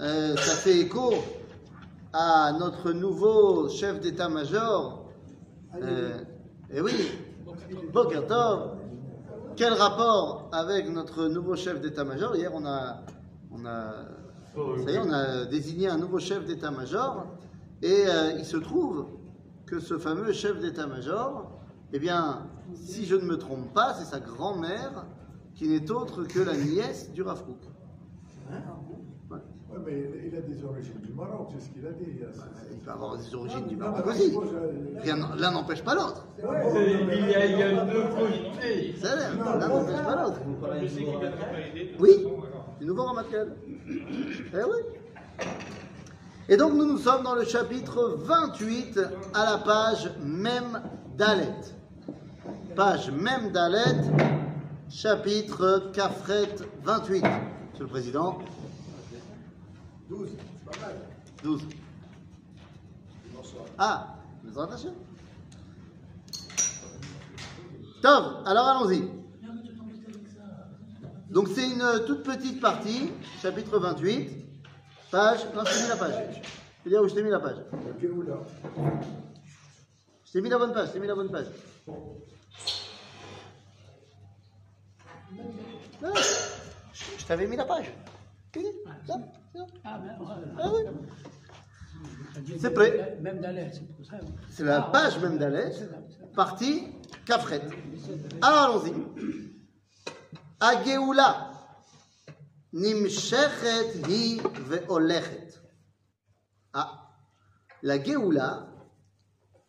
euh, ça fait écho à notre nouveau chef d'état-major. Euh, et oui, Boker Tov. Quel rapport avec notre nouveau chef d'état-major? Hier, on a, on a, ça y est, on a désigné un nouveau chef d'état-major. Et euh, il se trouve que ce fameux chef d'état-major, eh bien, si je ne me trompe pas, c'est sa grand-mère qui n'est autre que la nièce du Rav Kook. Mais il a des origines du Maroc, c'est ce qu'il a dit. Il, Il peut avoir des origines du Maroc aussi. L'un n'empêche pas l'autre. Il y a, il y a deux côtés. Ça, L'un n'empêche pas l'autre. Oui, du nouveau Ramadan. Eh oui. Et donc nous nous sommes dans le chapitre 28 à la page même Dalet. Page même Dalet, chapitre Kafret 28. Monsieur le Président, 12, c'est pas mal. 12. Bonsoir. Ah, mais attention. Tov, alors allons-y. Donc c'est une toute petite partie, chapitre 28, page. Non, je t'ai mis la page. Je vais dire où je t'ai mis la page? Je t'ai mis la bonne page, je t'ai mis la bonne page. Non, je t'avais mis la page. Là, Ah, Ah oui. C'est prêt. C'est la page même d'Alès, partie Kafret. Alors allons-y. Ageoula nimshechet hi ve'olechet. Ah, la Géoula,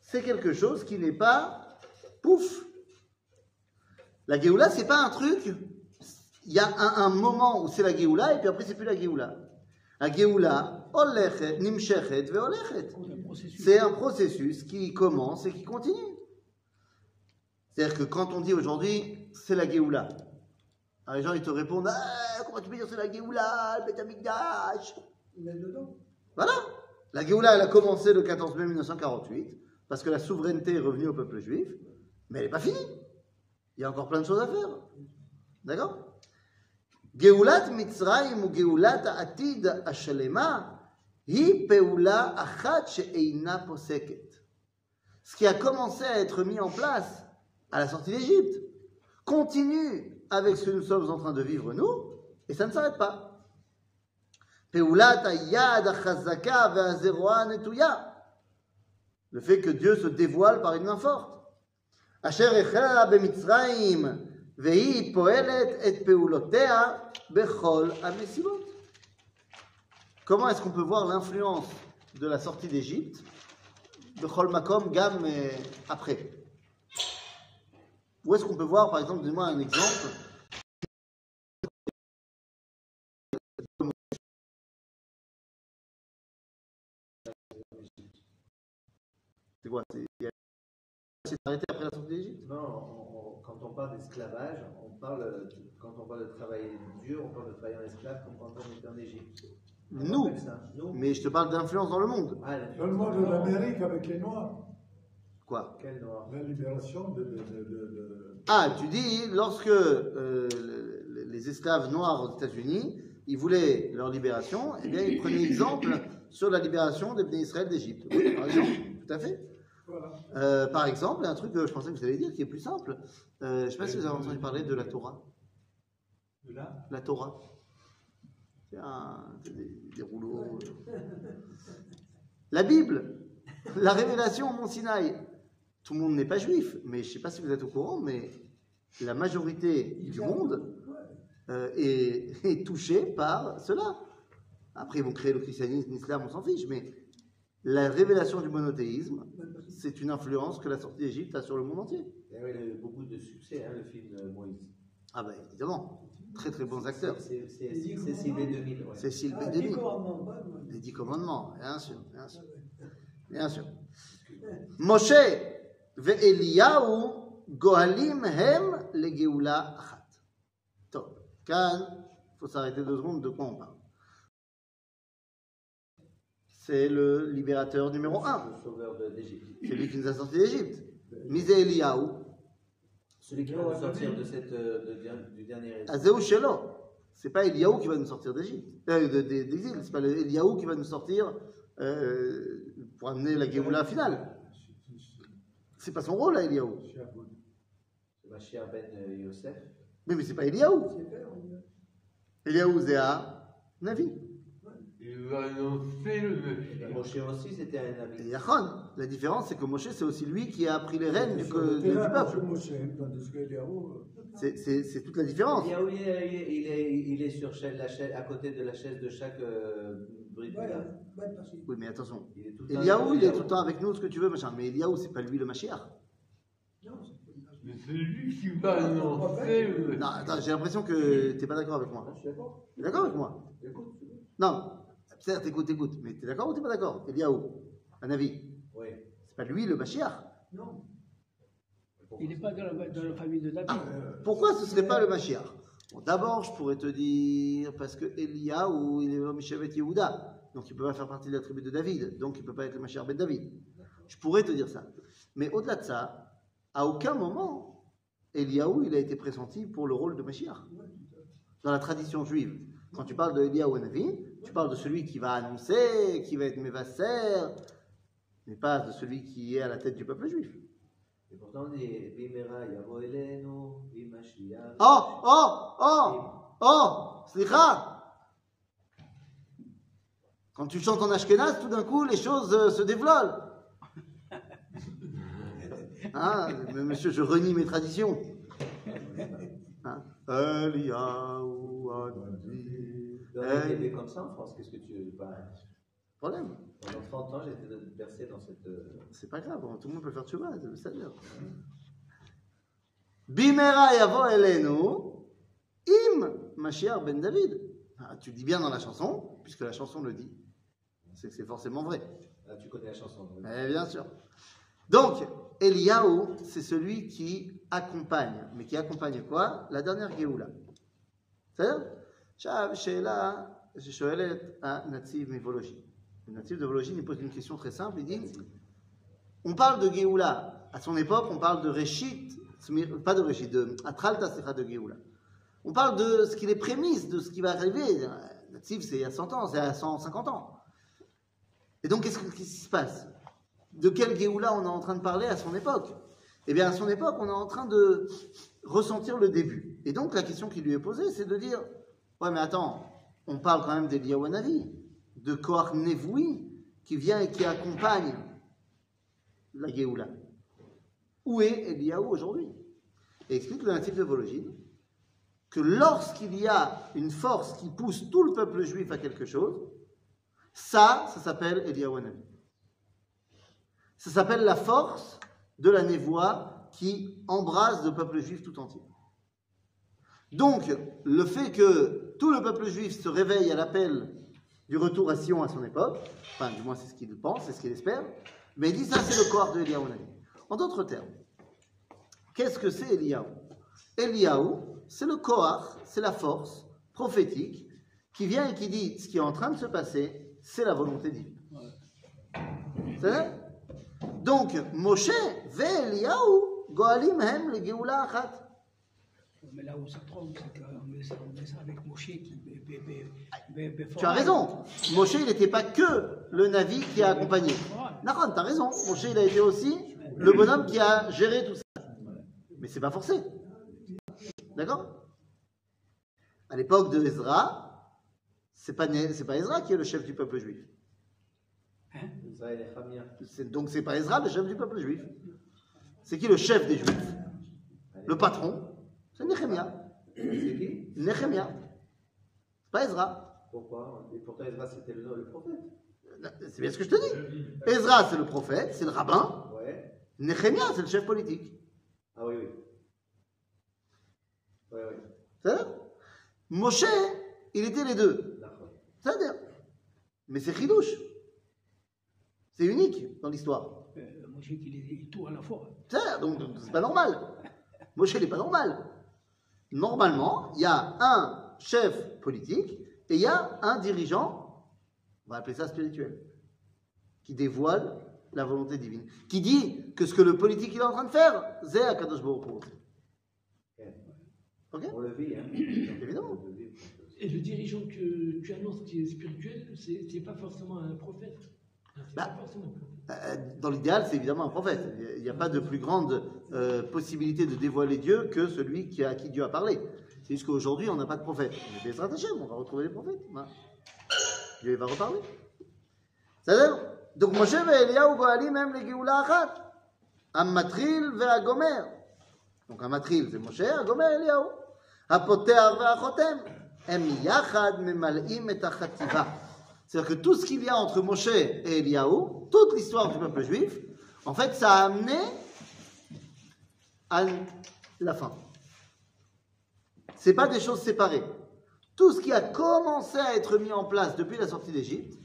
c'est quelque chose qui n'est pas pouf. La Géoula, c'est pas un truc. Il y a un, un moment où c'est la Géoula et puis après c'est plus la Géoula. C'est un processus. C'est un processus qui commence et qui continue. C'est-à-dire que quand on dit aujourd'hui, c'est la Géoula, alors les gens ils te répondent Ah, Comment tu peux dire c'est la Géoula, le Beth Amikdash Il est dedans. Voilà. La Géoula, elle a commencé le 14 mai 1948, parce que la souveraineté est revenue au peuple juif, mais elle n'est pas finie. Il y a encore plein de choses à faire. D'accord? Ce qui a commencé à être mis en place à la sortie d'Égypte continue avec ce que nous sommes en train de vivre nous, et ça ne s'arrête pas. Le fait que Dieu se dévoile par une main forte. Comment est-ce qu'on peut voir l'influence de la sortie d'Égypte makom gam mais après? Où est-ce qu'on peut voir, par exemple, dis-moi un exemple. C'est quoi C'est arrêté après la sortie d'Égypte? On- parle d'esclavage, on parle, quand on parle de travail dur, on parle de travail en esclave comme quand on était en Égypte. Nous, mais je te parle d'influence dans le monde. Ah, Dans le monde de l'Amérique avec les Noirs. Quoi? Quel noir La libération de. de, de, de- de- Ah, tu dis, lorsque euh, le- les esclaves noirs aux États-Unis, ils voulaient leur libération, eh bien, ils prenaient exemple sur la libération des Israël d'Égypte. Oui, par exemple, tout à fait. Voilà. Euh, par exemple, un truc que je pensais que vous allez dire qui est plus simple. Euh, je ne sais pas si vous avez entendu parler de la Torah. De là? La Torah. C'est un- des, des rouleaux. La Bible, la révélation au Mont Sinaï. Tout le monde n'est pas juif, mais je ne sais pas si vous êtes au courant, mais la majorité du monde euh, est, est touchée par cela. Après, ils vont créer le christianisme, l'islam, on s'en fiche, mais la révélation du monothéisme, c'est une influence que la sortie d'Égypte a sur le monde entier. D'ailleurs, il a eu beaucoup de succès, hein, le film de Moïse. Ah ben évidemment, très très bons acteurs. C'est Cécile 2000. ouais. Cécile Ah, Bédémy. dix commandements, pas de- Les dix commandements, bien sûr, bien sûr. Bien sûr. Moshe ve'Eliyahu gohalim hem legeoula achat. Top. Quand il faut s'arrêter deux secondes, de quoi on parle C'est le libérateur numéro un. C'est lui qui nous a sortis d'Égypte. Misé Eliyahu, Celui qui va nous sortir de cette, euh, de- du dernier Azeu Shelo. c'est pas Eliaou qui va nous sortir d'Égypte, euh, de- de- d'exil, c'est pas Eliaou qui va nous sortir euh, pour amener la Géoula finale. C'est pas son rôle, là, Eliaou. C'est ben Yosef. Mais, mais c'est pas Eliaou. Eliaou, un Navi. Il va annoncer le Et Moshe aussi, c'était un Et ami. Yachon. La différence, c'est que Moshe, c'est aussi lui qui a pris les rênes du, peuple. Qu'Eliaou, euh, C'est- toute la différence. Il est, il est, il est sur chaise- la chaise, à côté de la chaise de chaque euh, Oui, mais attention. Eliaou, il est tout le temps avec nous, ce que tu veux, machin. Mais Eliaou, c'est pas lui le Mashiach. Non, c'est pas- Mais c'est lui qui va annoncer le Non, attends, j'ai l'impression que t'es pas d'accord avec moi. Je suis d'accord. T'es d'accord avec moi? Non. Certes, écoute, écoute. Mais t'es d'accord ou t'es pas d'accord? Eliaou, un avis? Oui. C'est pas lui le Mashiach. Non, Pourquoi il n'est pas dans la, dans la famille de David. Ah, pourquoi ce serait pas le Mashiach Bon, D'abord, je pourrais te dire parce que Eliaou, il est l'homme Shevet Yehuda. Donc il peut pas faire partie de la tribu de David. Donc il peut pas être le Mashiach Ben David. Je pourrais te dire ça. Mais au-delà de ça, à aucun moment, Eliaou, il a été pressenti pour le rôle de Mashiach. Dans la tradition juive, quand tu parles de Eliaou Navi, tu parles de celui qui va annoncer, qui va être Mévasser, mais pas de celui qui est à la tête du peuple juif. Et pourtant, on dit. Oh, oh, oh, oh, slicha Quand tu chantes en ashkénaze, tout d'un coup, les choses euh, se développent. Hein, mais monsieur, je renie mes traditions. Hein. Dans Euh, comme ça en France, qu'est-ce que tu veux pas Problème. Pendant 30 ans, j'étais versé dans cette. euh, C'est pas grave, tout le monde peut faire tchouva, c'est le. Bimera yavo elenu im Mashiach ben David. Ah, tu dis bien dans la chanson, puisque la chanson le dit. C'est que c'est forcément vrai. Ah, tu connais la chanson. oui. Eh bien sûr. Donc, Eliyahu, c'est celui qui accompagne. Mais qui accompagne quoi? La dernière Géoula. C'est-à-dire עכשיו, שאלה ששואלת הנציב מוולוז'ין. Le natif de Vologine, il pose une question très simple. Il dit On parle de Géoula. À son époque, on parle de Réchit, pas de Réchit, de Atralta Secha de Géoula. On parle de ce qui est prémisse, de ce qui va arriver. Natif, c'est il y a 100 ans, c'est à 150 ans. Et donc, qu'est-ce que- qu'est-ce qui se passe De quel Géoula on est en train de parler à son époque Eh bien, à son époque, on est en train de ressentir le début. Et donc, la question qui lui est posée, c'est de dire Ouais, mais attends, on parle quand même d'Eliyahu Hanavi, de Koach Nevoui, qui vient et qui accompagne la Géoula. Où est Eliyahu aujourd'hui? Explique le natif de Vologine que lorsqu'il y a une force qui pousse tout le peuple juif à quelque chose, ça, ça s'appelle Eliyahu Hanavi. Ça s'appelle la force de la névoie qui embrase le peuple juif tout entier. Donc, le fait que tout le peuple juif se réveille à l'appel du retour à Sion à son époque, enfin, du moins c'est ce qu'il pense, c'est ce qu'il espère, mais il dit ça c'est le corps de Hanavi. En d'autres termes, qu'est-ce que c'est Eliyahu? Eliyahu, c'est le Koach, c'est la force prophétique qui vient et qui dit ce qui est en train de se passer, c'est la volonté divine. C'est vrai? Donc, Moshe ve Eliyahu goalim hem le Geoula achat. Mais là où ça trompe, c'est qu'on met ça, on met ça avec Moshe qui. be- be- be- be- be- Tu as raison. Moshe, il n'était pas que le Navi qui a accompagné. Naran, tu as raison. Moshe, il a été aussi le bonhomme qui a géré tout ça. Mais c'est pas forcé. D'accord? À l'époque de Ezra, c'est pas, pas Ezra qui est le chef du peuple juif. C'est- Donc c'est pas Ezra le chef du peuple juif. C'est qui le chef des juifs? Le patron C'est Nehemia. C'est qui? Nehemia. C'est pas Ezra. Pourquoi? Et pourtant, Ezra, c'était le, le prophète. C'est bien ce que je te dis. Ezra, c'est le prophète, c'est le rabbin. Ouais. Nehemia, c'est le chef politique. Ah oui, oui. Ouais, ouais. C'est-à-dire Moshe, il était les deux. C'est-à-dire Mais c'est chidouche. C'est unique dans l'histoire. Euh, Moshe qui les tout à la fois. C'est-à-dire, donc donc, c'est pas normal. Moshe, il n'est pas normal. Normalement, il y a un chef politique et il y a un dirigeant, on va appeler ça spirituel, qui dévoile la volonté divine, qui dit que ce que le politique il est en train de faire, c'est Akadosh Baruch Hu. Ok On le vit, hein. Évidemment. Et le dirigeant que tu annonces qui est spirituel, c'est pas forcément un prophète? Bah. Euh, Dans l'idéal, c'est évidemment un prophète. Il n'y a pas de plus grande euh, possibilité de dévoiler Dieu que celui qui, à qui Dieu a parlé. C'est juste qu'aujourd'hui, on n'a pas de prophète. Mais on va retrouver les prophètes. Dieu va reparler. C'est-à-dire Donc, Moshe même les Géoula Achat. Amatril ve Agomer. Donc, Amatril, c'est Moshe, Agomer, Eliyahu. Apotear ve Achotem. Em yachad memal'im et achativa. C'est-à-dire que tout ce qu'il y a entre Moshe et Eliyahu, toute l'histoire du peuple juif, en fait, ça a amené à la fin. C'est pas des choses séparées. Tout ce qui a commencé à être mis en place depuis la sortie d'Égypte,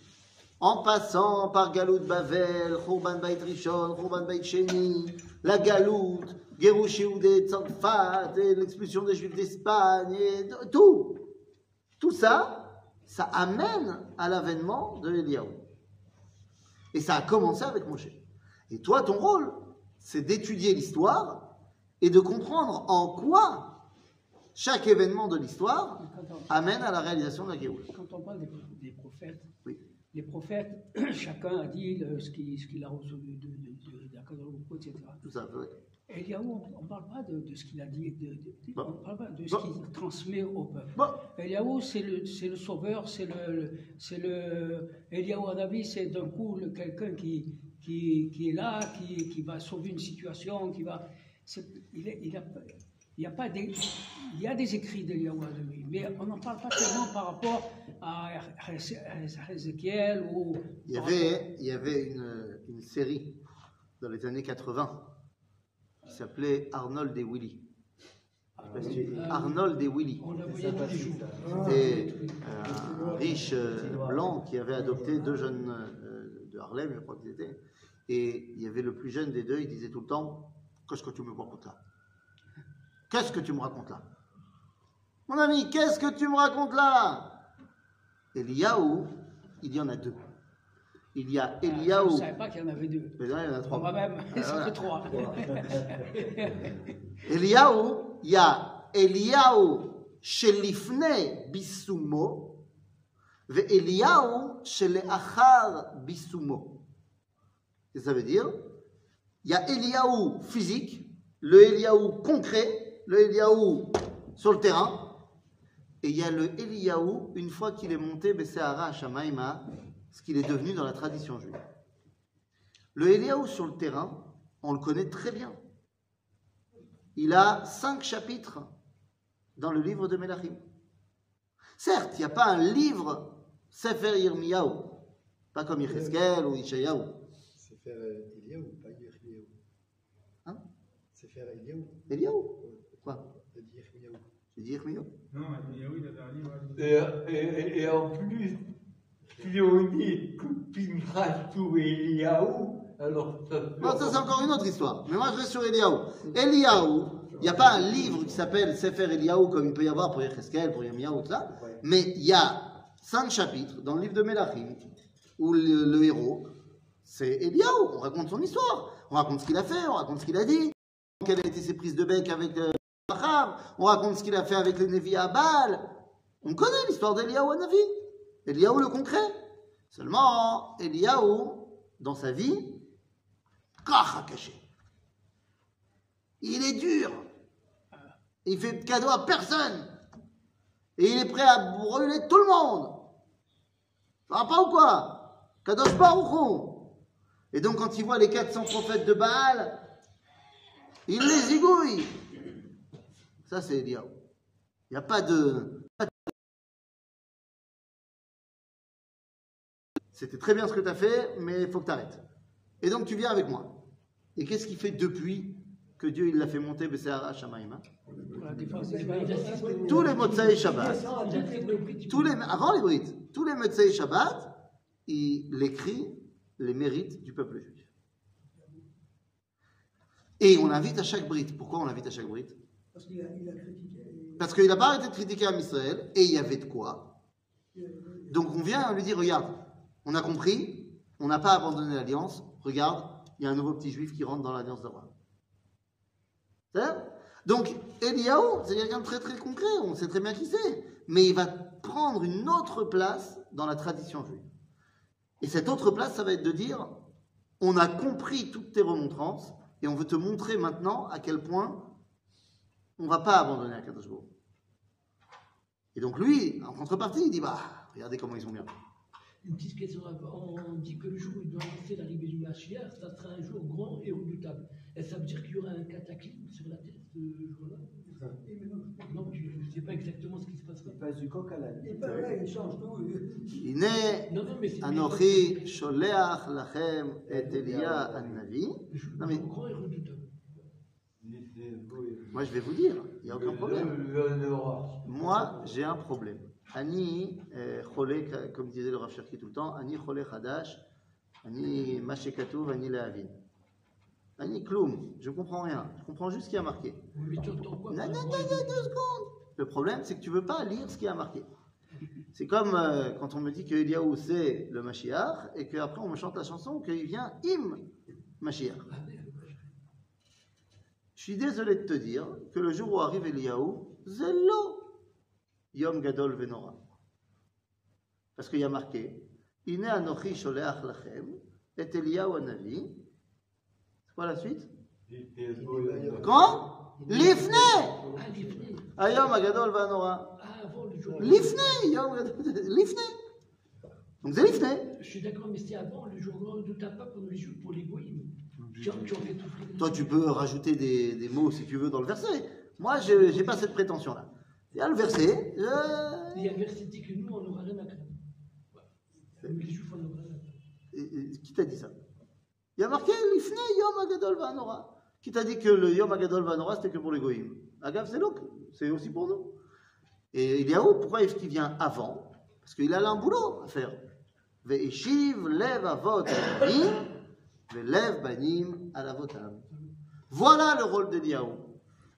en passant par Galout Bavel, Khurban Bait Rishon, Khurban Bait Sheni, la Galout, Gerouch Yehoudé l'expulsion des Juifs d'Espagne, tout. Tout ça, ça amène à l'avènement de Eliyahu. Et ça a commencé avec Moshe. Et toi, ton rôle, c'est d'étudier l'histoire et de comprendre en quoi chaque événement de l'histoire amène à la réalisation de la Géoula. quand on parle des, des prophètes, Oui. les prophètes, chacun a dit le- ce qu'il a reçu de, de, de, de, etc. Tout ça. Eliyahu, on ne parle pas de, de ce qu'il a dit, de, de- de- Bon. on ne parle pas de ce Bon. qu'il transmet au peuple. Bon, Eliyahu, c'est le, sauveur, c'est le, c'est le, Eliyahu Hanavi, c'est d'un coup quelqu'un qui, qui, qui est là, qui, qui va sauver une situation, qui va, il, est- il a, il y a pas des, il y a des écrits d'Eliyahu Hanavi, mais on n'en parle pas tellement par rapport à Ézéchiel ou. il y avait, il y avait une, une série dans les années 80 qui s'appelait Arnold et Willy. Euh, Arnold et Willy. C'était euh, un riche euh, blanc qui avait adopté deux jeunes euh, de Harlem, je crois qu'ils étaient. Et il y avait le plus jeune des deux, il disait tout le temps Qu'est-ce que tu me racontes là? Qu'est-ce que tu me racontes là? Mon ami, qu'est-ce que tu me racontes là? Eliyahu, il y en a deux. Il y a Je ne savais pas qu'il y en avait deux. Mais là, il y en a trois. Moi-même, Ah, ça fait trois. Eliyahu, il y a Eliyahu shelifne bisumo, ve Eliyahu sheleachar bisumo. Et ça veut dire, il y a Eliyahu physique, le Eliyahu concret, le Eliyahu sur le terrain, et il y a le Eliyahu une fois qu'il est monté Besséhara Shamaïma, ce qu'il est devenu dans la tradition juive. Le Eliyahu sur le terrain, on le connaît très bien. Il a cinq chapitres dans le livre de Melachim. Certes, il n'y a pas un livre Sefer Yirmiyahu, pas comme Yecheskel ou Ishayahu. Faire Eliaou, pas Yirmiyahu. Hein? C'est faire Eliaou. Eliyahu Quoi? T'as dit Yirmiyahu. J'ai dit Yirmiyahu? Non, Eliaou, il avait un livre. Et, et, et en plus, Eliaou, alors ça Non, ça c'est encore une autre histoire. Mais moi je reste sur Eliyahu. Eliyahu, il n'y a pas un livre qui s'appelle Sefer Eliyahu comme il peut y avoir pour Yecheskel, pour Yirmiyahu, tout ça. Mais il y a cinq chapitres dans le livre de Melachim où le, le héros, c'est Eliyahu. On raconte son histoire. On raconte ce qu'il a fait, on raconte ce qu'il a dit. Quelles a été ses prises de bec avec euh. On raconte ce qu'il a fait avec les Nevi à Baal. On connaît l'histoire d'Eliyahu à Navi. Eliyahu le concret. Seulement, Eliyahu, dans sa vie, à cacher. Il est dur. Il fait de cadeau à personne. Et il est prêt à brûler tout le monde. Ça va pas ou quoi? Kadosh Baruch Hu. Et donc quand il voit les 400 prophètes de Baal, il les zigouille. Ça c'est Eliyahu. Il n'y a pas de... C'était très bien ce que tu as fait, mais il faut que tu arrêtes. Et donc tu viens avec moi. Et qu'est-ce qu'il fait depuis que Dieu il l'a fait monter Bessahara Shamaïma d'Israël. Tous les Motsai Shabbat, tous les, avant les Brites, tous les Motsai Shabbat, il écrit les mérites du peuple juif. Et on l'invite à chaque Brite. Pourquoi on l'invite à chaque Brite Parce qu'il a, il a critiqué. Parce qu'il n'a pas arrêté de critiquer Am Israël, et il y avait de quoi. Donc on vient lui dire, regarde, on a compris, on n'a pas abandonné l'alliance, regarde, il y a un nouveau petit juif qui rentre dans l'alliance d'Abraham. C'est-à-dire Donc, Eliaou, c'est quelqu'un de très très concret, on sait très bien qui c'est, mais il va prendre une autre place dans la tradition juive. Et cette autre place, ça va être de dire, on a compris toutes tes remontrances, et on veut te montrer maintenant à quel point on ne va pas abandonner à Kadosh Baruch. Et donc lui, en contrepartie, il dit, bah, regardez comment ils sont bien. Une petite question. On dit que le jour où il doit annoncer l'arrivée du Mashiach, ça sera un jour grand et redoutable. Et ça veut dire qu'il y aura un cataclysme sur la tête ce jour-là Non, tu ne sais pas exactement ce qui se passera. Il passe du coq à l'âne. Il là, il change tout. Anochi, Sholeach, Lachem, et Elia, Annavi. Mais. Grand et redoutable. Moi, je vais vous dire, il n'y a aucun problème. Moi, j'ai un problème. Ani, euh, cholé, comme disait le Rav Cherki tout le temps, Ani cholé chadash, Ani mashekatouv, Ani lehavin. Ani kloum, je ne comprends rien. Je comprends juste ce qui a marqué. Mais tu entends quoi Non, non, non, deux secondes. Le problème, c'est que tu ne veux pas lire ce qui a marqué. C'est comme euh, quand on me dit que Eliaou c'est le Mashiach et qu'après on me chante la chanson qu'il vient im Mashiach. Je suis désolé de te dire que le jour où arrive Eliaou, Zello Yom Gadol Venora. Parce qu'il y a marqué Ine Anochi Sholeach Lachem et Eliaou Anavi. C'est quoi la suite? Quand? Lifne. Ayom Agadol Venora. Ah, le jour. Lifne Yom Lifne. Donc c'est Lifne. Je suis d'accord, mais c'est avant le jour et redoutable, pas pour les jours, pour les goïms. Toi, tu peux rajouter des, des mots si tu veux dans le verset. Moi, je n'ai pas cette prétention-là. Il y a le verset. euh, Il y a un verset qui dit que nous, on n'aura rien à craindre. Voilà. Nous, les juifs, on n'aura rien à craindre. et- et qui t'a dit ça? Il y a marqué Lifne Yom Agadol Vanora. Qui t'a dit que le Yom Agadol Vanora, c'était que pour les Agave, c'est l'autre. C'est aussi pour nous. Et Eliaou, pourquoi est-ce qu'il vient avant? Parce qu'il a là un boulot à faire. Ve'eshiv lev avot ve'lev banim al avotam. Voilà le rôle d'Eliaou.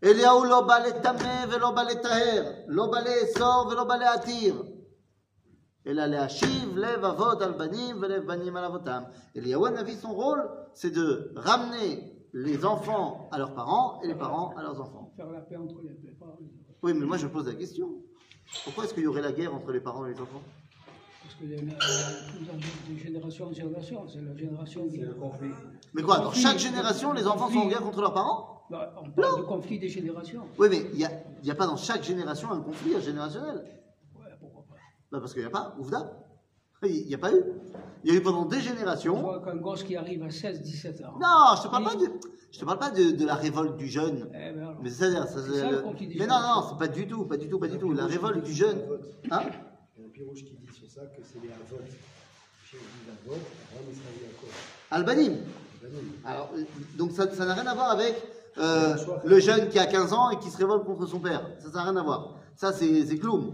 Eliaou lo b'a letameh ve'lo b'a letaher, lo b'a le'esor ve'lo b'a le'atir. אלא להשיב לב אבות על בנים ולב בנים על אבותם. Eliyahu Hanavi, son rôle, c'est de ramener les enfants à leurs parents et les parents à leurs enfants. Faire la paix entre les deux parents. Oui, mais moi je pose la question. Pourquoi est-ce qu'il y aurait la guerre entre les parents et les enfants Parce que les- les- de génération en génération, c'est la génération qui. C'est le conflit. Mais quoi, dans chaque génération, les enfants sont en guerre contre leurs parents Bah, on parle de conflit des générations. Oui, mais il n'y a, y a pas dans chaque génération un conflit générationnel. Ouais, pourquoi pas. Bah, parce qu'il n'y a pas, ouvda. Il n'y a pas eu. Il y a eu pendant des On générations. voit qu'un gosse qui arrive à 16, 17 ans. Non, je te parle pas de, je te parle pas de, de la révolte du jeune. Eh ben alors, Mais c'est-à-dire, ça, C'est ça, le- conflit des mais non, non, c'est pas du tout, pas du tout, pas du tout. La révolte du jeune, hein Il y a un pirouche qui dit sur ça que c'est les Avot. Chez les Avot, Abraham, Israël, Yaakov. Albanim. Banim. Alors, euh, donc ça ça n'a rien à voir avec euh, le jeune qui a 15 ans et qui se révolte contre son père. Ça n'a rien à voir. Ça, c'est clown.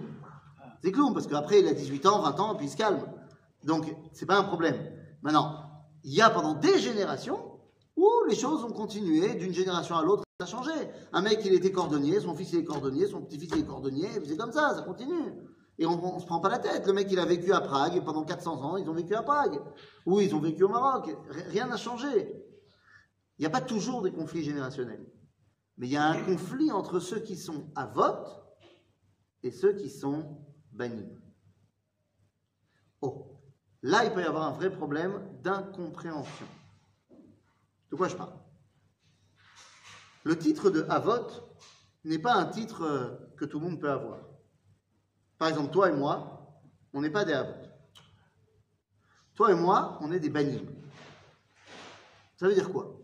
C'est clown, parce qu'après, il a 18 ans, 20 ans, puis il se calme. Donc, c'est pas un problème. Maintenant, il y a pendant des générations où les choses ont continué d'une génération à l'autre, ça a changé. Un mec, il était cordonnier, son fils il est cordonnier, son petit-fils il est cordonnier, c'est comme ça, ça continue. Et on, on se prend pas la tête. Le mec, il a vécu à Prague, et pendant 400 ans, ils ont vécu à Prague. Ou ils ont vécu au Maroc. Rien n'a changé. Il n'y a pas toujours des conflits générationnels. Mais il y a un conflit entre ceux qui sont à vote et ceux qui sont bannis. Oh, là, il peut y avoir un vrai problème d'incompréhension. De quoi je parle? Le titre de Avot n'est pas un titre euh, que tout le monde peut avoir. Par exemple, toi et moi, on n'est pas des Avot. Toi et moi, on est des bannis. Ça veut dire quoi?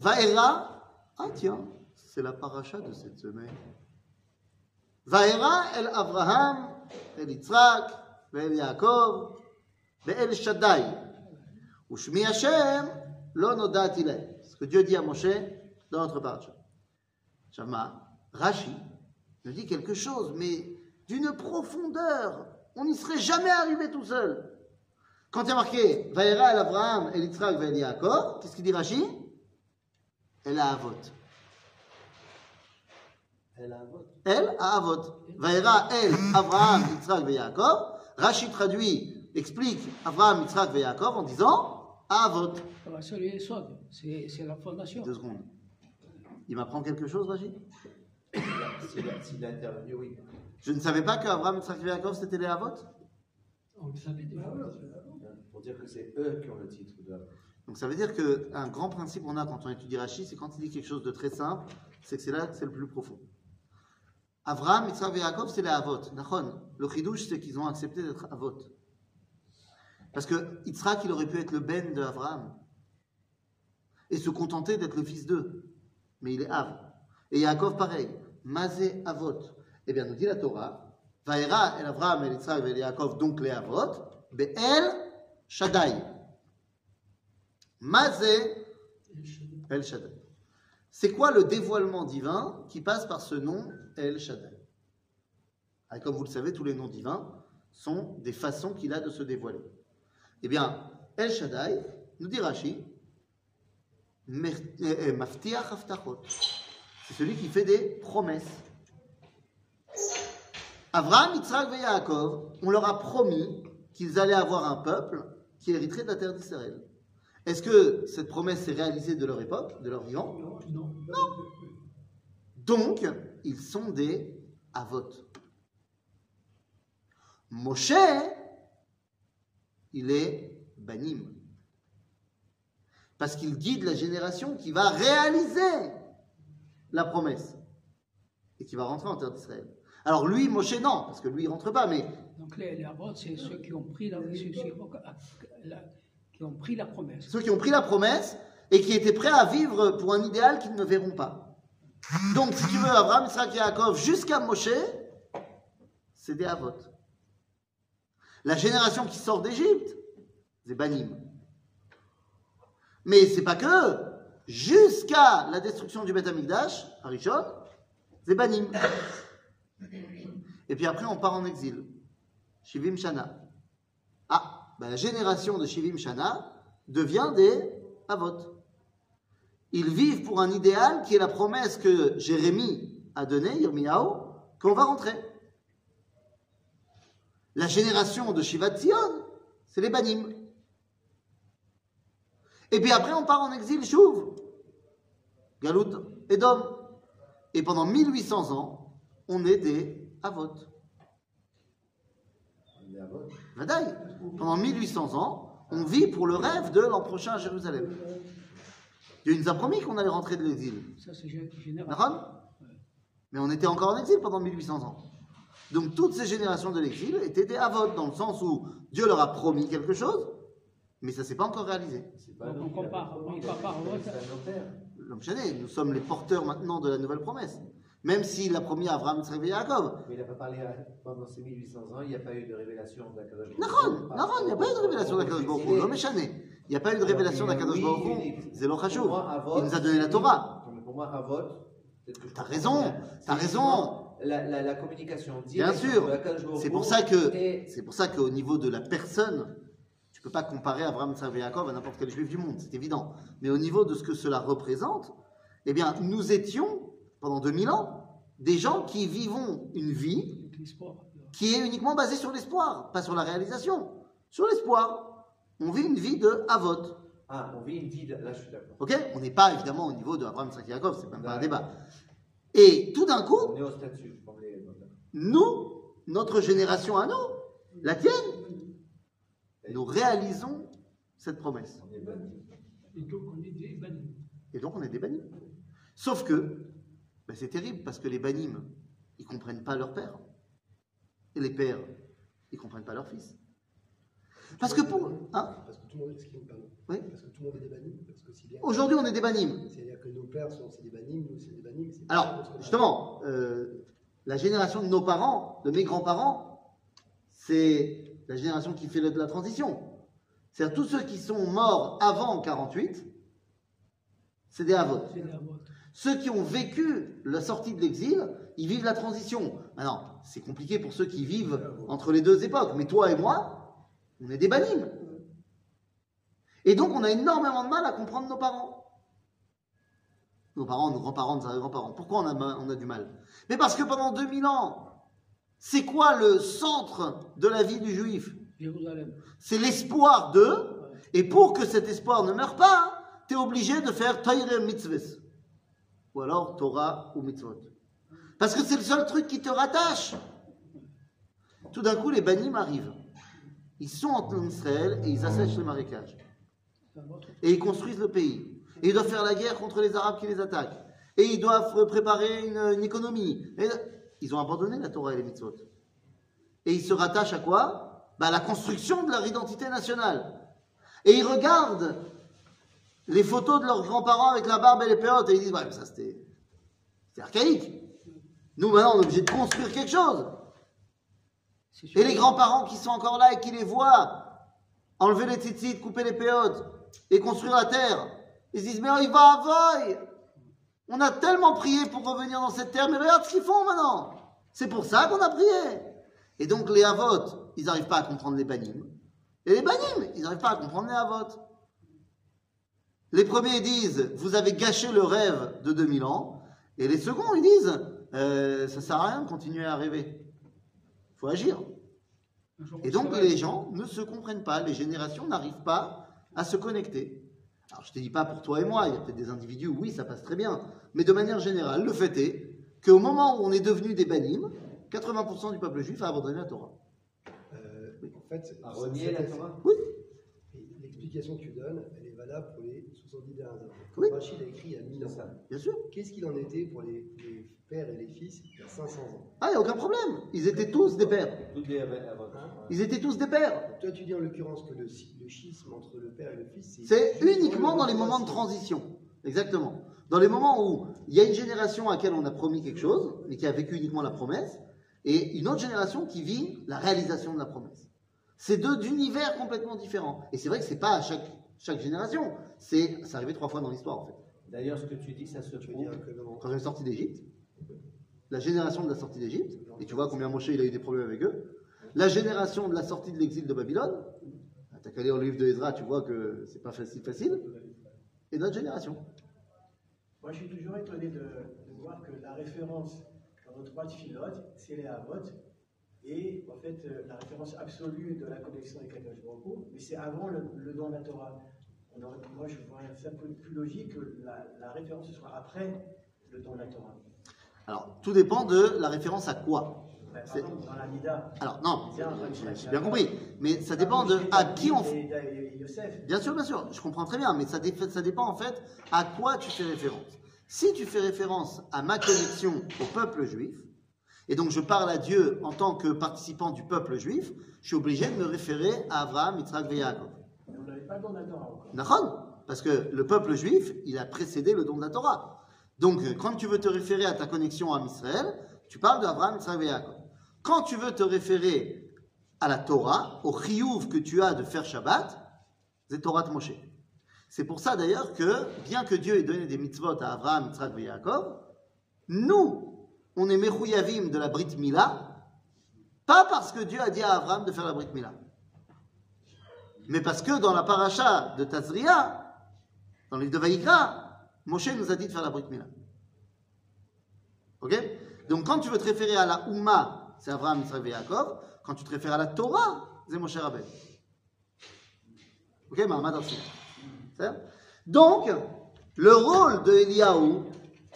Vaera, ah tiens, c'est la paracha de cette semaine. Vaera el Abraham, el Yitzhak. Ushmi Hashem, lo nodati leh. Ce que Dieu dit à Moshe dans notre paracha. Shama, Rashi nous dit quelque chose, mais d'une profondeur. On n'y serait jamais arrivé tout seul. Quand il y a marqué Vaera el Abraham, el Yitzhak, el Yaakov, qu'est-ce qu'il dit Rashi? Elle a Avot. Elle a un vote. Elle a Avot. Vaera el Abraham, Yitzhak et Yaakov. Rashi traduit, explique Abraham, Yitzhak et Yaakov en disant Avot. ça va, c'est la fondation. Deux secondes. Il m'apprend quelque chose, Rachid S'il a, intervenu, oui. Je ne savais pas qu'Abraham, Yitzhak et Yaakov, c'était les Havot On le savait déjà. Pour dire que c'est eux qui ont le titre de. Donc ça veut dire qu'un grand principe qu'on a quand on étudie Rachid, c'est quand il dit quelque chose de très simple, c'est que c'est là que c'est le plus profond. Abraham, Yitzhak et Yaakov, c'est les. Nachon. Le chidouche, c'est qu'ils ont accepté d'être Havot. Parce que Yitzhak, il aurait pu être le Ben de Abraham. Et se contenter d'être le fils d'eux. Mais il est Av. Et Yaakov, pareil. Mazé Avot. Eh bien, nous dit la Torah, Vaera el Abraham, el Yitzhak, el Yaakov, donc les Avot, Be'el Shaddai. Mazé El Shaddai. C'est quoi le dévoilement divin qui passe par ce nom El Shaddai? Ah, Comme vous le savez, tous les noms divins sont des façons qu'il a de se dévoiler. Eh bien, El Shaddai, nous dit Rashi, eh, eh. C'est celui qui fait des promesses. Abraham, Yitzhak et Yaakov, on leur a promis qu'ils allaient avoir un peuple qui hériterait de la terre d'Israël. Est-ce que cette promesse s'est réalisée de leur époque, de leur vivant Non. Donc, ils sont des avot. Moshe, il est banim. Parce qu'il guide la génération qui va réaliser la promesse et qui va rentrer en terre d'Israël. Alors lui, Moshe, non, parce que lui, il rentre pas, mais Donc les, les c'est ceux qui ont pris la, ceux- la- qui ont pris la promesse. ceux qui ont pris la promesse et qui étaient prêts à vivre pour un idéal qu'ils ne verront pas. Donc, si tu veux, Abraham, Israël et jusqu'à Moshe, c'est des Havot. La génération qui sort d'Égypte, c'est Banim. Mais c'est pas que. Jusqu'à la destruction du Beth Amikdash, Arishon, c'est Banim. Et puis après, on part en exil. Shivim Shana. Ah, ben la génération de Shivim Shana devient des Havot. Ils vivent pour un idéal qui est la promesse que Jérémie a donnée, Yirmiyahu, qu'on va rentrer. La génération de Shivat Zion, c'est les Banim. Et puis après, on part en exil, Chouv, Galout, Edom. Et pendant 1800 ans, on est des Havot. On est à vote. Vadaï. Pendant 1800 ans, on vit pour le rêve de l'an prochain à Jérusalem. Dieu nous a promis qu'on allait rentrer de l'exil. Ça, c'est gé- général. D'accord Mais on était encore en exil pendant 1800 ans. Donc toutes ces générations de l'exil étaient des avotes, dans le sens où Dieu leur a promis quelque chose, mais ça ne s'est pas encore réalisé. Pas Donc, on compare, on compare au vote. c'est à nos pères. Donc, chané, nous sommes les porteurs maintenant de la nouvelle promesse. Même s'il a promis à Abraham, Yitzhak et Yaakov. Mais il n'a pas parlé à- pendant ces 1800 ans, il n'y a pas eu de révélation d'Akadosh Naron, Naron, il n'y a pas eu de révélation d'Akadosh Baruch Hu, non mais. Il n'y a pas eu de révélation d'Akadosh Baruch Hu. C'est Il nous a donné la Torah. Mais pour moi, Avot, T'as raison, t'as raison. La, la, la communication Bien sûr. de Baruch C'est pour ça que, et- c'est pour ça qu'au niveau de la personne, tu peux pas comparer Abraham, et Yaakov à n'importe quel juif du monde, c'est évident. Mais au niveau de ce que cela représente, eh bien, nous étions, pendant 2000 ans, des gens qui vivons une vie qui est uniquement basée sur l'espoir, pas sur la réalisation. Sur l'espoir. On vit une vie de Havot. Ah, on vit une vie, de- là je suis d'accord. Ok? On n'est pas évidemment au niveau de Abraham, Yaakov, c'est même pas un débat. Et tout d'un coup, On est au statut, comme les. nous, notre génération à nous, la tienne, nous réalisons cette promesse. On est bannis. Et donc on est des bannis. Et donc on est des banim. Sauf que, ben, c'est terrible parce que les banim, ils comprennent pas leur père. Et les pères, ils comprennent pas leur fils. Parce que pour. Hein? Parce que tout le monde, excuse-moi, pardon. Oui. Parce que tout le monde est des banim. Aujourd'hui, on est des banim. C'est-à-dire que nos pères sont c'est des banim, nous c'est des banim. Alors, justement, euh, la génération de nos parents, de mes grands-parents, c'est la génération qui fait le- de la transition. C'est-à-dire tous ceux qui sont morts avant 48, c'est des avots. Ceux qui ont vécu la sortie de l'exil, ils vivent la transition. Maintenant, c'est compliqué pour ceux qui vivent entre les deux époques, mais toi et moi, on est des banim. Et donc, on a énormément de mal à comprendre nos parents. Nos parents, nos grands-parents, nos arrière-grands-parents. Pourquoi on a, ma- on a du mal? Mais parce que pendant 2000 ans, c'est quoi le centre de la vie du juif? Jérusalem. C'est l'espoir d'eux. Et pour que cet espoir ne meure pas, tu es obligé de faire Taïre Mitzvahs. Ou alors Torah ou mitzvot. Parce que c'est le seul truc qui te rattache. Tout d'un coup, les banim arrivent. Ils sont en Israël et ils assèchent les marécages. Et ils construisent le pays. Et ils doivent faire la guerre contre les Arabes qui les attaquent. Et ils doivent préparer une, une économie. Et ils ont abandonné la Torah et les mitzvot. Et ils se rattachent à quoi? Bah, À la construction de leur identité nationale. Et ils regardent les photos de leurs grands-parents avec la barbe et les péotes et ils disent Ouais, mais ça c'était archaïque. Nous maintenant on est obligé de construire quelque chose. Et les grands-parents qui sont encore là et qui les voient enlever les tzitzit, couper les péotes et construire la terre, ils se disent Mais oh, il va avoy On a tellement prié pour revenir dans cette terre, mais regarde ce qu'ils font maintenant C'est pour ça qu'on a prié Et donc les avotes, ils n'arrivent pas à comprendre les banim. Et les banim, ils n'arrivent pas à comprendre les avotes. Les premiers disent Vous avez gâché le rêve de 2000 ans. Et les seconds, ils disent euh, Ça sert à rien de continuer à rêver. Il faut agir. Et donc les gens ne se comprennent pas, les générations n'arrivent pas à se connecter. Alors je te dis pas pour toi et moi, il y a peut-être des individus où oui, ça passe très bien. Mais de manière générale, le fait est qu'au moment où on est devenu des banim, 80% du peuple juif a abandonné la Torah. Euh, en fait, À renier la Torah Et L'explication que tu donnes, elle est valable pour les 70 dernières années. Oui. Rachid a écrit il y a 1000 ans. Bien sûr. Qu'est-ce qu'il en était pour les, les pères et les fils il y a 500 ans? Ah, il n'y a aucun problème. Ils étaient tous des pères. Les avots. Ils étaient tous des pères. Donc Toi, tu dis en l'occurrence que le, le schisme entre le père et le fils, C'est uniquement dans les moments de transition. Exactement. Dans les moments où il y a une génération à laquelle on a promis quelque chose, mais qui a vécu uniquement la promesse, et une autre génération qui vit la réalisation de la promesse. C'est deux univers complètement différents. Et c'est vrai que c'est pas à chaque, chaque génération. C'est, arrivé trois fois dans l'histoire, en fait. D'ailleurs, ce que tu dis, ça se prouve. Quand on est sorti d'Égypte, la génération de la sortie d'Égypte, et tu vois combien Moshe il a eu des problèmes avec eux, la génération de la sortie de l'exil de Babylone, t'as qu'à lire le livre de Ezra, tu vois que c'est pas facile, facile, et notre génération. Moi, je suis toujours étonné de, de voir que la référence dans nos trois filotes, c'est les Havot, et en fait, euh, la référence absolue de la connexion avec Kadosh Baruch mais c'est avant le, le don de la Torah. On aurait- moi, je vois ça un peu plus logique que la, la référence ce soit après le don de la Torah. Alors, tout dépend de la référence à quoi. Ben, exemple, dans la Nida, Alors, non, j'ai bien compris, mais ça dépend de à qui on... Et, et- et Yosef. Bien sûr, bien sûr, je comprends très bien, mais ça, dé- ça dépend en fait à quoi tu fais référence. Si tu fais référence à ma connexion au peuple juif, et donc je parle à Dieu en tant que participant du peuple juif, je suis obligé de me référer à Abraham, Yitzhak et Yaakov. On n'avait pas le don de la Torah Parce que le peuple juif, il a précédé le don de la Torah. Donc, quand tu veux te référer à ta connexion à Israël, tu parles d'Abraham, Yitzhak et Yaakov. Quand tu veux te référer à la Torah, au chiyuv que tu as de faire Shabbat, c'est Torah de Moshe. C'est pour ça d'ailleurs que, bien que Dieu ait donné des mitzvot à Abraham, Yitzhak et Yaakov, nous, on est mechuyavim de la Brit Mila, pas parce que Dieu a dit à Abraham de faire la Brit Mila, mais parce que dans la paracha de Tazria, dans le livre de Vaïkra, Moshe nous a dit de faire la Brit Mila. Ok? Donc quand tu veux te référer à la Oumma, c'est Abraham, Israël et Yaakov. Quand tu te réfères à la Torah, c'est Moshe Rabbein. Ok? Mahamad Donc, le rôle de Eliyahu,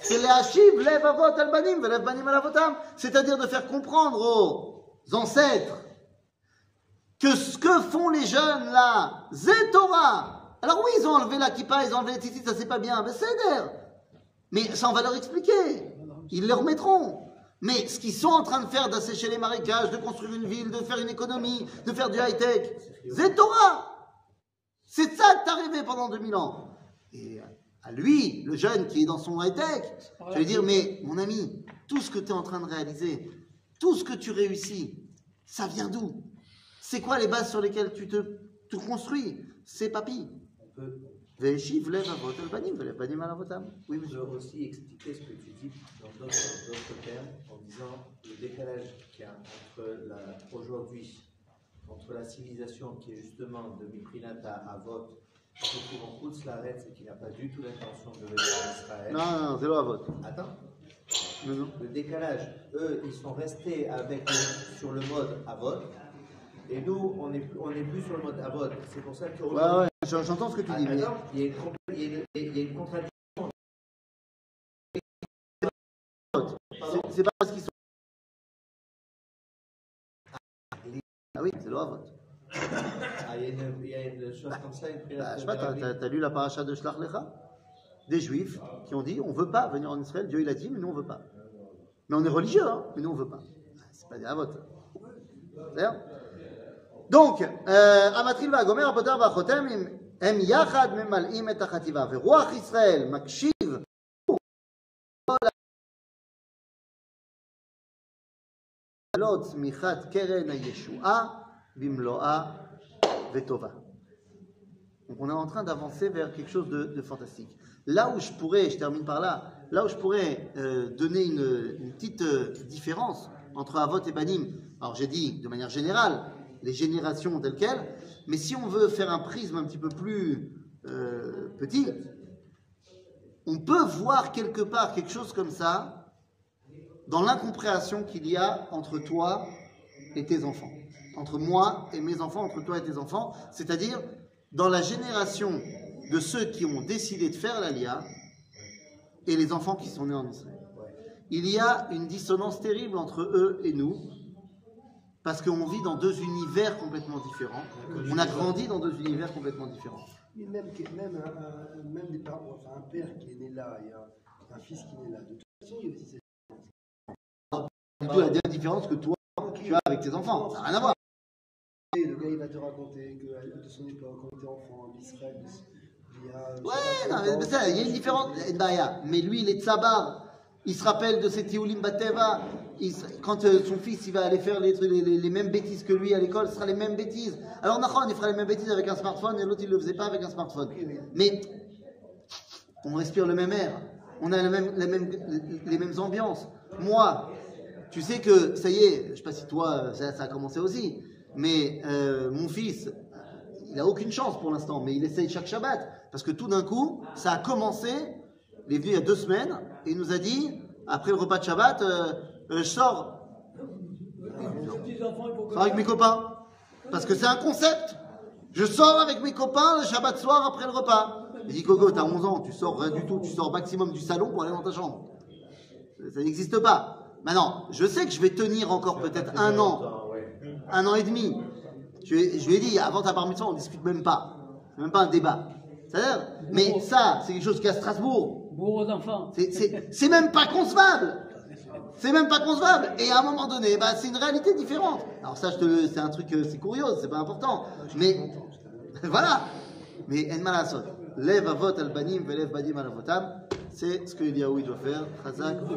c'est les Hashiv, lev avot al banim, lev banim al avotam. C'est-à-dire de faire comprendre aux ancêtres que ce que font les jeunes là, c'est Torah. Alors oui, ils ont enlevé la kippa, ils ont enlevé les titis, ça c'est pas bien, mais c'est d'air. Mais ça on va leur expliquer. Ils le remettront. Mais ce qu'ils sont en train de faire, d'assécher les marécages, de construire une ville, de faire une économie, de faire du high-tech, c'est Torah. C'est ça que t'as rêvé pendant 2000 ans. À lui, le jeune qui est dans son high-tech, je vais dire, mais mon ami, tout ce que tu es en train de réaliser, tout ce que tu réussis, ça vient d'où? C'est quoi les bases sur lesquelles tu te, te construis? C'est papy. On peut, Ve'eshiv lev avot al banim, ve'lev banim al avotam. Oui, on monsieur. peut aussi expliquer ce que tu dis dans d'autres termes en disant le décalage qu'il y a entre la, aujourd'hui, entre la civilisation qui est justement de Miprinata à qui se trouve en Koutz Laretz et qui n'a pas du tout l'intention de venir en Israël. Non, non, non, c'est avot. Attends, Non, non. le décalage, eux, ils sont restés avec sur le mode Avot. Et nous, on n'est plus, on est plus sur le mode Avot. C'est pour ça qu'aujourd'hui, Ouais, ouais, j'entends ce que tu dis, mais il y a une, il y a une- il y a une contradiction c'est pas parce qu'ils sont. Ah oui, c'est le Havot Ah, il y a une, il y a une chose comme ça, une Bah, prière je sais pas, t'as, t'as- t'as lu la paracha de Shlach Lecha Des juifs qui ont dit on veut pas venir en Israël, Dieu il a dit, mais nous on veut pas. Mais on est religieux, hein, mais nous on veut pas. C'est pas des Havot. C'est-à-dire Donc, euh, Amatril והגומר הפוטר והחותם הם- הם יחד ממלאים את החטיבה, ורוח ישראל מקשיב לעלות צמיחת קרן הישועה במלואה Vetova. Donc on est en train d'avancer vers quelque chose de, fantastique. Là où je pourrais, je termine par là, là où je pourrais euh, donner une, petite euh, différence entre Avot et Banim, alors j'ai dit de manière générale, les générations telles quelles, mais si on veut faire un prisme un petit peu plus euh, petit, on peut voir quelque part quelque chose comme ça dans l'incompréhension qu'il y a entre toi et tes enfants. Entre moi et mes enfants, entre toi et tes enfants, c'est-à-dire dans la génération de ceux qui ont décidé de faire l'Alia et les enfants qui sont nés en Israël. Il y a une dissonance terrible entre eux et nous, parce qu'on vit dans deux univers complètement différents. On a grandi dans deux univers complètement différents. Mais même, même, un, un- même des parents, enfin, un père qui est né là et un, un fils qui est né là, de toute façon, il y a aussi cette la différence que toi, tu avec tes enfants. Ça n'a rien à voir. Le gars, il va te raconter que de son époque, quand enfant, en Israël, il y a. Ouais, non, mais ça, il y a une différence. Mais lui, il est tsabar. Il se rappelle de ses Théoulim Bateva. Quand euh, son fils il va aller faire les, mêmes bêtises que lui à l'école, ce sera les mêmes bêtises. Alors, Nahon, il fera les mêmes bêtises avec un smartphone et l'autre, il ne le faisait pas avec un smartphone. Mais on respire le même air. On a mêmes, les mêmes ambiances. Moi, tu sais que, ça y est, je sais pas si toi, ça, a commencé aussi, mais euh, mon fils, il a aucune chance pour l'instant, mais il essaye chaque Shabbat. Parce que tout d'un coup, ça a commencé, il est venu il y a deux semaines, et il nous a dit, après le repas de Shabbat, euh, euh, je sors, avec mes copains. Parce que c'est un concept. Je sors avec mes copains le Shabbat soir après le repas. Il dit, Coco, t'as 11 ans, tu sors rien du tout, tu sors maximum du salon pour aller dans ta chambre. Ça n'existe pas. Maintenant, je sais que je vais tenir encore peut-être un an, un an et demi. Je, lui ai- je lui ai dit, avant ta bar mitzvah, on discute même pas. C'est même pas un débat. C'est-à-dire, mais ça, c'est quelque chose qu'à Strasbourg, Bourreau d'enfants. c'est- même pas concevable. C'est même pas concevable. Et à un moment donné, bah, c'est une réalité différente. Alors ça, c'est un truc, euh, c'est curieux, c'est pas important. Mais voilà. Mais en malasot. Lève avot al banim velève badim al avotam. C'est ce que Eliaou doit faire. Chazak ou